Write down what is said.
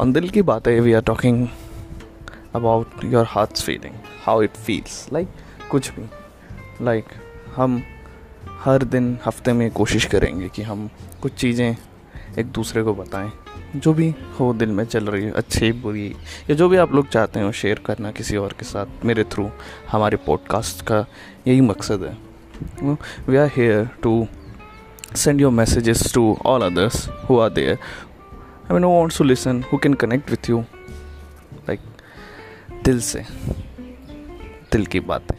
On दिल की बातें we are talking about your hearts feeling how it feels like कुछ भी। लाइक like, हम हर दिन हफ़्ते में कोशिश करेंगे कि हम कुछ चीज़ें एक दूसरे को बताएँ जो भी हो दिल में चल रही है अच्छी बुरी या जो भी आप लोग चाहते हो शेयर करना किसी और के साथ मेरे थ्रू हमारे पॉडकास्ट का यही मकसद है। We are here to send your messages to all others who are there I mean, who wants to listen? Who can connect with you? Like, दिल से दिल की बातें